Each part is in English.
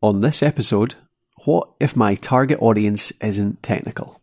On this episode, what if my target audience isn't technical?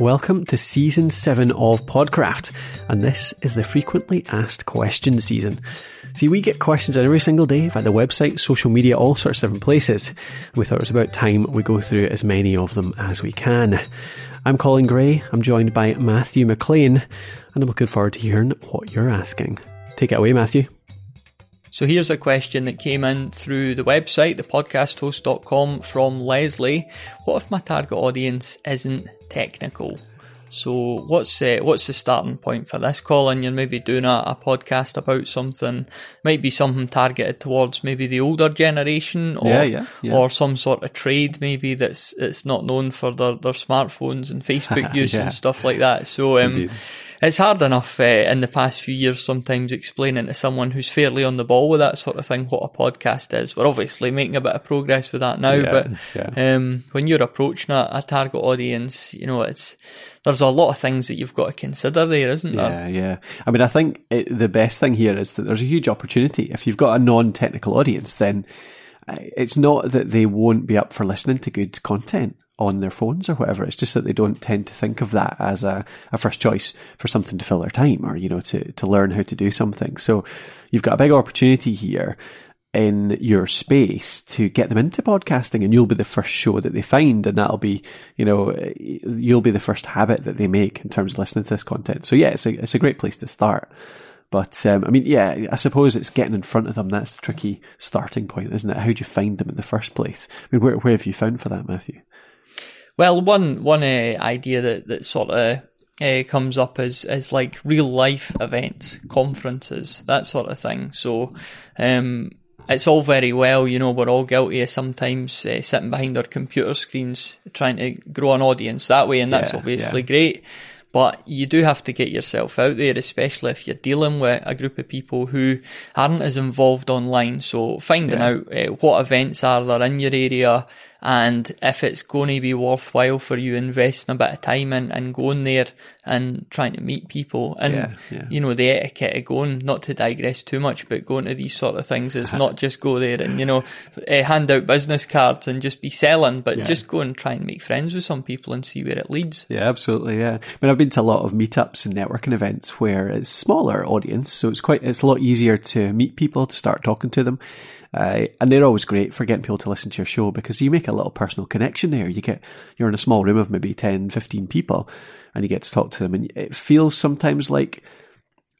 Welcome to season 7 of Podcraft, and this is the frequently asked questions season. See, we get questions every single day via the website, social media, all sorts of different places. We thought it was about time we go through as many of them as we can. I'm Colin Gray, I'm joined by Matthew McLean, and I'm looking forward to hearing what you're asking. Take it away, Matthew. So here's a question that came in through the website, thepodcasthost.com from Leslie. What if my target audience isn't technical? So what's uh, what's the starting point for this, Colin? You're maybe doing a, a, podcast about something, might be something targeted towards maybe the older generation, or yeah, yeah, yeah. or some sort of trade maybe that's it's not known for their, their smartphones and Facebook use and stuff like that. So um, it's hard enough uh, in the past few years sometimes explaining to someone who's fairly on the ball with that sort of thing what a podcast is. We're obviously making a bit of progress with that now, Yeah, but yeah. um, when you're approaching a, a target audience, you know, it's there's a lot of things that you've got to consider there, isn't there? Yeah, yeah. I mean, I think it, the best thing here is that there's a huge opportunity. If you've got a non-technical audience, then uh, it's not that they won't be up for listening to good content on their phones or whatever. It's just that they don't tend to think of that as a, a first choice for something to fill their time or, you know, to, to learn how to do something. So you've got a big opportunity here in your space to get them into podcasting and you'll be the first show that they find and that'll be, you know, you'll be the first habit that they make in terms of listening to this content. So yeah, it's a, it's a great place to start. But um, I mean, yeah, I suppose it's getting in front of them. That's the tricky starting point, isn't it? How do you find them in the first place? I mean, where, where have you found for that, Matthew? Well, one one uh, idea that that sort of uh, comes up is is like real life events, conferences, that sort of thing. So. Um, it's all very well, you know, we're all guilty of sometimes uh, sitting behind our computer screens trying to grow an audience that way, and that's Yeah, obviously yeah. great. But you do have to get yourself out there, especially if you're dealing with a group of people who aren't as involved online. So finding Yeah. out uh, what events are there in your area and if it's going to be worthwhile for you investing a bit of time in and going there and trying to meet people and Yeah, yeah. you know the etiquette of going not to digress too much but going to these sort of things is not just go there and you know uh, hand out business cards and just be selling but Yeah. just go and try and make friends with some people and see where it leads Yeah, absolutely. Yeah, I mean, I've been to a lot of meetups and networking events where it's smaller audience, so it's quite it's a lot easier to meet people to start talking to them, uh, and they're always great for getting people to listen to your show because you make a little personal connection there. You get you're in a small room of maybe 10, 15 people, and you get to talk to them, and it feels sometimes like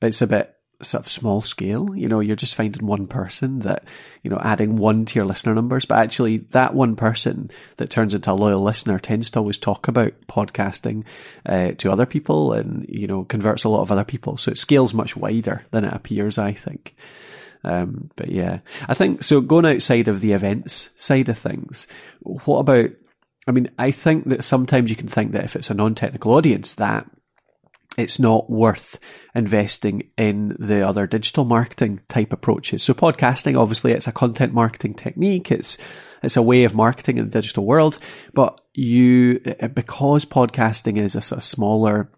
it's a bit sort of small scale. You know, you're just finding one person that, you know, adding one to your listener numbers, but actually that one person that turns into a loyal listener tends to always talk about podcasting uh, to other people and, you know, converts a lot of other people. So it scales much wider than it appears, I think. Um, but yeah, I think so. Going outside of the events side of things, what about? I mean, I think that sometimes you can think that if it's a non-technical audience, that it's not worth investing in the other digital marketing type approaches. So podcasting, obviously, it's a content marketing technique. It's it's a way of marketing in the digital world, but you because podcasting is a of smaller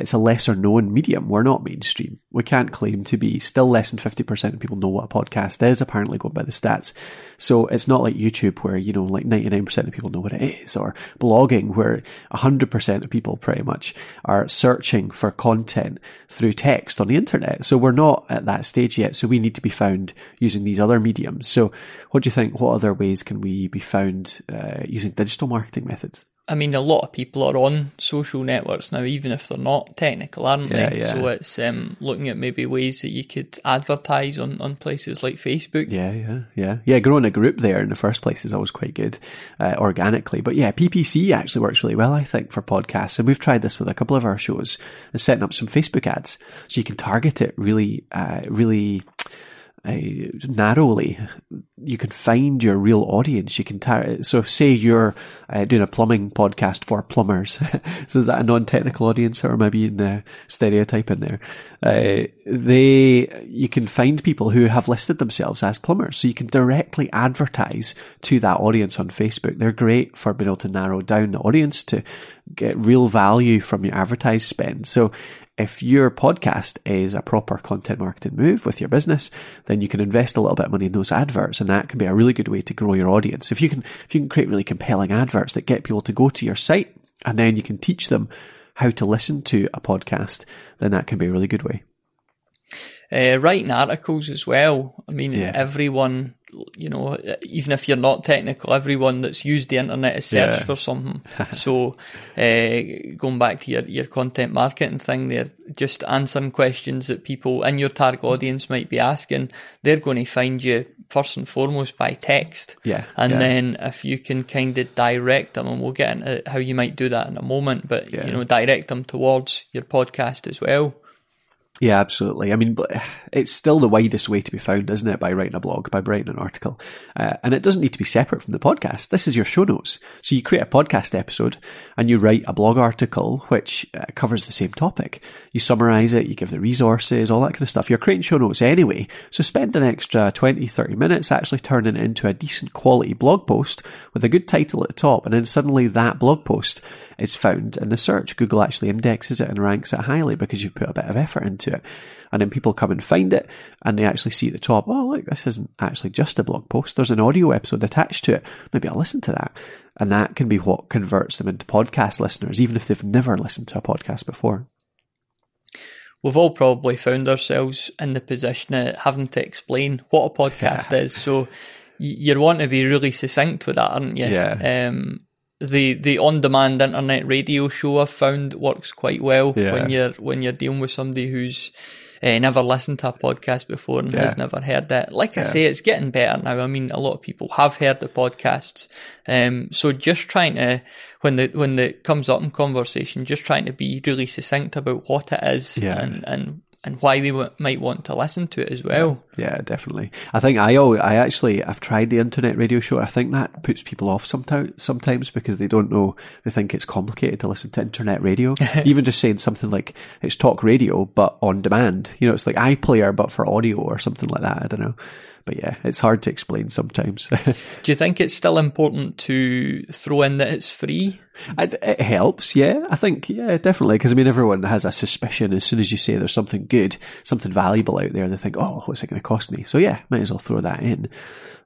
it's a lesser known medium. We're not mainstream. We can't claim to be still less than 50% of people know what a podcast is, apparently going by the stats. So it's not like YouTube where, you know, like 99% of people know what it is or blogging where 100% of people pretty much are searching for content through text on the internet. So we're not at that stage yet. So we need to be found using these other mediums. So what do you think? What other ways can we be found uh, using digital marketing methods? I mean, a lot of people are on social networks now, even if they're not technical, aren't Yeah, they? yeah. So it's um, looking at maybe ways that you could advertise on, on places like Facebook. Yeah, yeah, yeah, yeah. Growing a group there in the first place is always quite good, uh, organically. But yeah, PPC actually works really well, I think, for podcasts. And we've tried this with a couple of our shows, and setting up some Facebook ads so you can target it really, uh, really. Uh, narrowly, you can find your real audience. You can tar- so say you're uh, doing a plumbing podcast for plumbers. so is that a non-technical audience, or maybe in the stereotype in there? Uh, they you can find people who have listed themselves as plumbers, so you can directly advertise to that audience on Facebook. They're great for being able to narrow down the audience to get real value from your advertised spend. So if your podcast is a proper content marketing move with your business, then you can invest a little bit of money in those adverts and that can be a really good way to grow your audience. If you can, if you can create really compelling adverts that get people to go to your site and then you can teach them how to listen to a podcast, then that can be a really good way. Uh, writing articles as well. I mean, Yeah. everyone, you know, even if you're not technical, everyone that's used the internet has searched Yeah. for something. so, uh, going back to your, your content marketing thing there, just answering questions that people in your target audience might be asking, they're going to find you first and foremost by text. Yeah, And yeah. then if you can kind of direct them, and we'll get into how you might do that in a moment, but, you know, direct them towards your podcast as well. Yeah, absolutely. I mean, it's still the widest way to be found, isn't it? By writing a blog, by writing an article. Uh, and it doesn't need to be separate from the podcast. This is your show notes. So you create a podcast episode and you write a blog article which uh, covers the same topic. You summarize it, you give the resources, all that kind of stuff. You're creating show notes anyway. So spend an extra 20, 30 minutes actually turning it into a decent quality blog post with a good title at the top. And then suddenly that blog post is found in the search. Google actually indexes it and ranks it highly because you've put a bit of effort into it. And then people come and find it and they actually see at the top, oh, look, this isn't actually just a blog post. There's an audio episode attached to it. Maybe I'll listen to that. And that can be what converts them into podcast listeners, even if they've never listened to a podcast before. we've all probably found ourselves in the position of having to explain what a podcast is. So y- you want to be really succinct with that, aren't you? Yeah. Um, the the on demand internet radio show I've found works quite well Yeah. when you're when you're dealing with somebody who's uh, never listened to a podcast before and has never heard that. Like I say, it's getting better now. I mean, a lot of people have heard the podcasts. Um, so just trying to when the when the comes up in conversation, just trying to be really succinct about what it is Yeah. and and and why they w- might want to listen to it as well. Yeah, definitely. I think I always, I actually, I've tried the internet radio show. I think that puts people off sometimes, sometimes because they don't know, they think it's complicated to listen to internet radio. Even just saying something like it's talk radio, but on demand. You know, it's like iPlayer, but for audio or something like that. I don't know. But yeah, it's hard to explain sometimes. Do you think it's still important to throw in that it's free? It, it helps, yeah. I think, yeah, definitely. Because I mean, everyone has a suspicion as soon as you say there's something good, something valuable out there, they think, oh, what's it going to cost me? So yeah, might as well throw that in.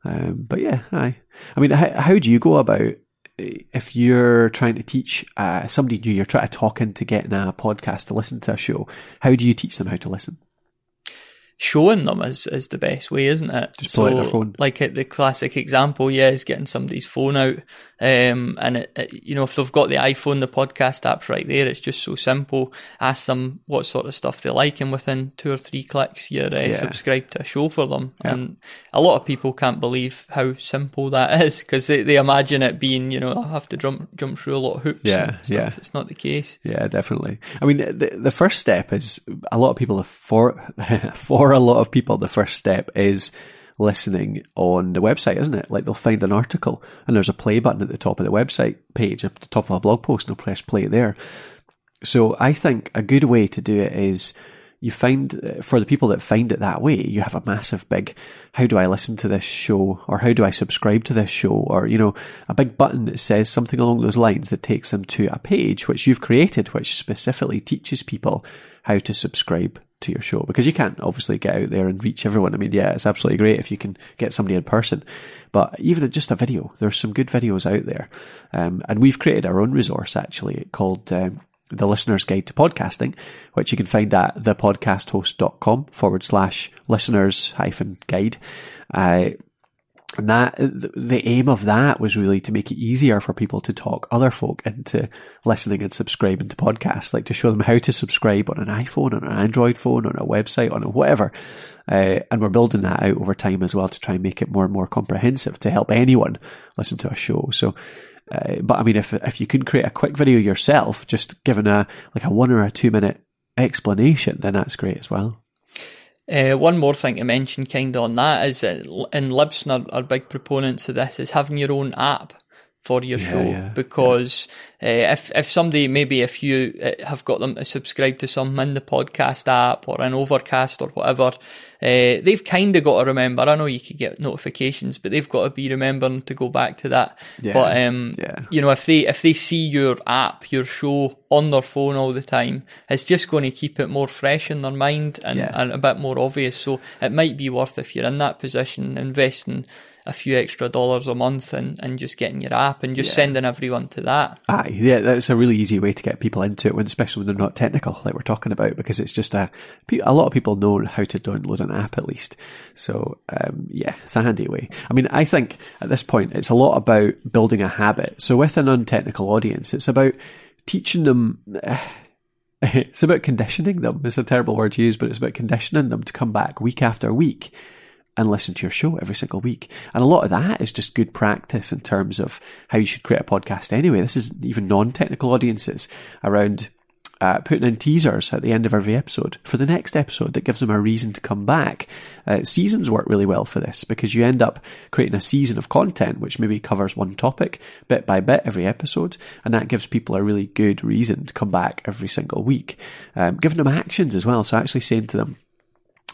Um, but yeah, aye. I mean, how, how do you go about eh, if you're trying to teach uh, somebody new, you're trying to talk into getting a podcast to listen to a show? How do you teach them how to listen? Showing them is, is the best way, isn't it? Just their phone. Like uh, the classic example, yeah, is getting somebody's phone out. Um, and it, it, you know, if they've got the iPhone, the podcast app's right there. It's just so simple. Ask them what sort of stuff they like, and within two or three clicks, you're uh, Yeah. subscribed to a show for them. And a lot of people can't believe how simple that is because they, they imagine it being, you know, I have to jump jump through a lot of hoops. Yeah, and stuff. yeah. It's not the case. Yeah, definitely. I mean, the the first step is a lot of people have for for a lot of people. The first step is listening on the website, isn't it? Like they'll find an article and there's a play button at the top of the website page, at the top of a blog post, and they'll press play there. So I think a good way to do it is you find for the people that find it that way, you have a massive big, how do I listen to this show or how do I subscribe to this show or, you know, a big button that says something along those lines that takes them to a page which you've created, which specifically teaches people how to subscribe to your show because you can't obviously get out there and reach everyone. I mean, yeah, it's absolutely great if you can get somebody in person, but even just a video, there's some good videos out there. Um, and we've created our own resource actually called, um, the listener's guide to podcasting, which you can find at thepodcasthost.com forward slash listeners hyphen guide. Uh, and that, the aim of that was really to make it easier for people to talk other folk into listening and subscribing to podcasts, like to show them how to subscribe on an iPhone, on an Android phone, on a website, on a whatever. Uh, and we're building that out over time as well to try and make it more and more comprehensive to help anyone listen to a show. So, uh, but I mean, if, if you can create a quick video yourself, just giving a, like a one or a two minute explanation, then that's great as well. Uh, one more thing to mention, kind of on that, is that and Libsyn are, are big proponents of this, is having your own app for your show. yeah, because Uh, if if somebody maybe if you uh, have got them to subscribe to something in the podcast app or an Overcast or whatever, uh, they've kind of got to remember. I know you could get notifications, but they've got to be remembering to go back to that. Yeah, but um, yeah. you know, if they if they see your app, your show on their phone all the time, it's just going to keep it more fresh in their mind and, Yeah. and a bit more obvious. So it might be worth if you're in that position, investing a few extra dollars a month and, and just getting your app and just sending everyone to that. Aye, yeah, that's a really easy way to get people into it, when, especially when they're not technical, like we're talking about, because it's just a a lot of people know how to download an app at least. So um, yeah, it's a handy way. I mean, I think at this point it's a lot about building a habit. So with a non-technical audience, it's about teaching them. It's about conditioning them. It's a terrible word to use, but it's about conditioning them to come back week after week and listen to your show every single week. And a lot of that is just good practice in terms of how you should create a podcast anyway. This is even non-technical audiences around uh, putting in teasers at the end of every episode for the next episode that gives them a reason to come back. Uh, seasons work really well for this because you end up creating a season of content which maybe covers one topic bit by bit every episode, and that gives people a really good reason to come back every single week. Um, giving them actions as well, so actually saying to them,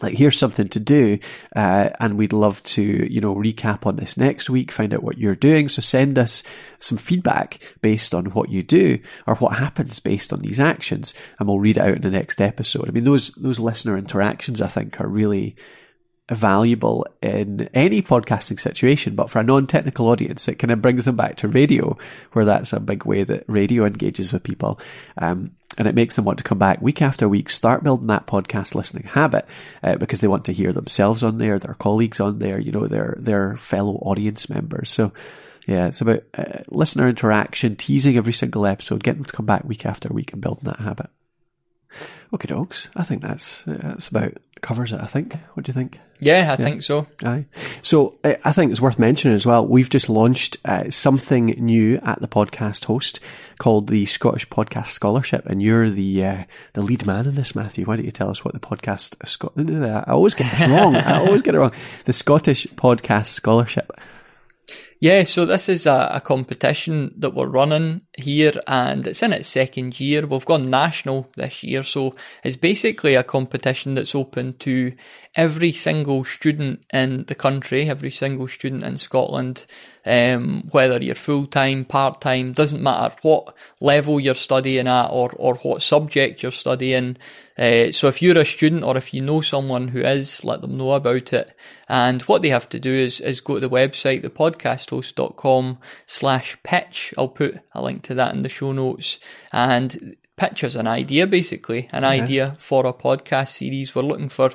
like here's something to do uh, and we'd love to you know recap on this next week find out what you're doing. So send us some feedback based on what you do or what happens based on these actions and we'll read it out in the next episode. I mean those those listener interactions i think are really valuable in any podcasting situation, but for a non-technical audience, it kind of brings them back to radio, where that's a big way that radio engages with people. Um, and it makes them want to come back week after week, start building that podcast listening habit, uh, because they want to hear themselves on there, their colleagues on there, you know, their, their fellow audience members. So, yeah, it's about uh, listener interaction, teasing every single episode, getting them to come back week after week and building that habit. Okay, dogs. I think that's that's about covers it. I think. What do you think? Yeah, I think so. Aye. So uh, I think it's worth mentioning as well. We've just launched uh, something new at the podcast host called the Scottish Podcast Scholarship, and you're the uh, the lead man in this, Matthew. Why don't you tell us what the podcast? Scot- I always get this wrong. I always get it wrong. The Scottish Podcast Scholarship. Yeah, so this is a, a competition that we're running here and it's in its second year. We've gone national this year, so it's basically a competition that's open to every single student in the country, every single student in Scotland, um, whether you're full-time, part-time, doesn't matter what level you're studying at or, or what subject you're studying. Uh, so if you're a student or if you know someone who is, let them know about it. And what they have to do is, is go to the website, thepodcasthost.com slash pitch. I'll put a link to that in the show notes. And pitch us an idea, basically, an idea for a podcast series. We're looking for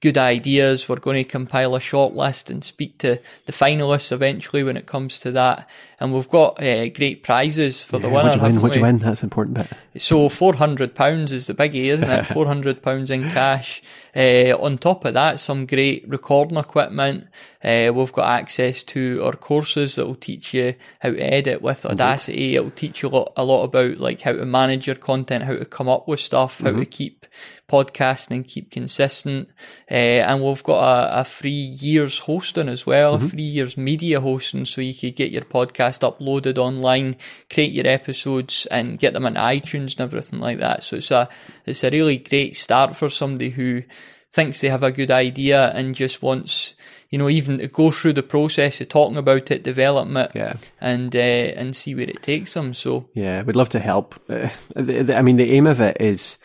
good ideas. We're going to compile a short list and speak to the finalists eventually when it comes to that. And we've got uh, great prizes for the winner. what'd you win? What'd you win? That's important bit. So four hundred pounds is the biggie, isn't it? Four hundred pounds in cash. Uh, on top of that, some great recording equipment. Uh, we've got access to our courses that will teach you how to edit with Audacity. It will teach you a lot, a lot about like how to manage your content, how to come up with stuff, how to keep podcasting and keep consistent. Uh, and we've got a, a free year's hosting as well, a free year's media hosting, so you could get your podcast uploaded online, create your episodes, and get them on iTunes and everything like that. So it's a it's a really great start for somebody who thinks they have a good idea and just wants you know even to go through the process of talking about it, developing it, Yeah. and uh, and see where it takes them. So Yeah, we'd love to help. Uh, the, the, I mean, the aim of it is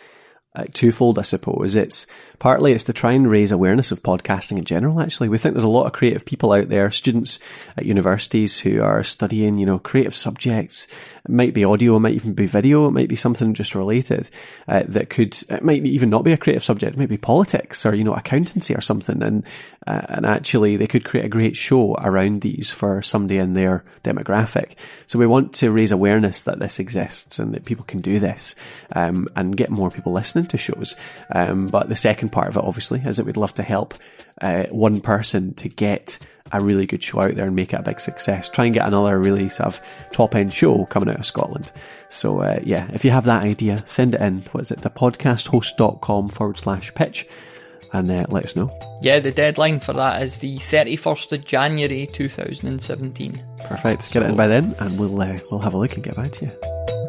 twofold, I suppose. It's partly it's to try and raise awareness of podcasting in general. Actually, we think there's a lot of creative people out there, students at universities who are studying, you know, creative subjects. It might be audio, it might even be video, it might be something just related uh, that could. It might even not be a creative subject. It might be politics or you know accountancy or something. And uh, and actually, they could create a great show around these for somebody in their demographic. So we want to raise awareness that this exists and that people can do this um, and get more people listening to shows. Um, but the second part of it, obviously, is that we'd love to help uh, one person to get a really good show out there and make it a big success. Try and get another really sort of top end show coming out of Scotland. So uh, yeah, if you have that idea, send it in. What is it? Thepodcasthost.com forward slash pitch and uh, let us know. yeah, the deadline for that is the thirty first of January two thousand and seventeen. Perfect. Get it in by then and we'll uh, we'll have a look and get back to you.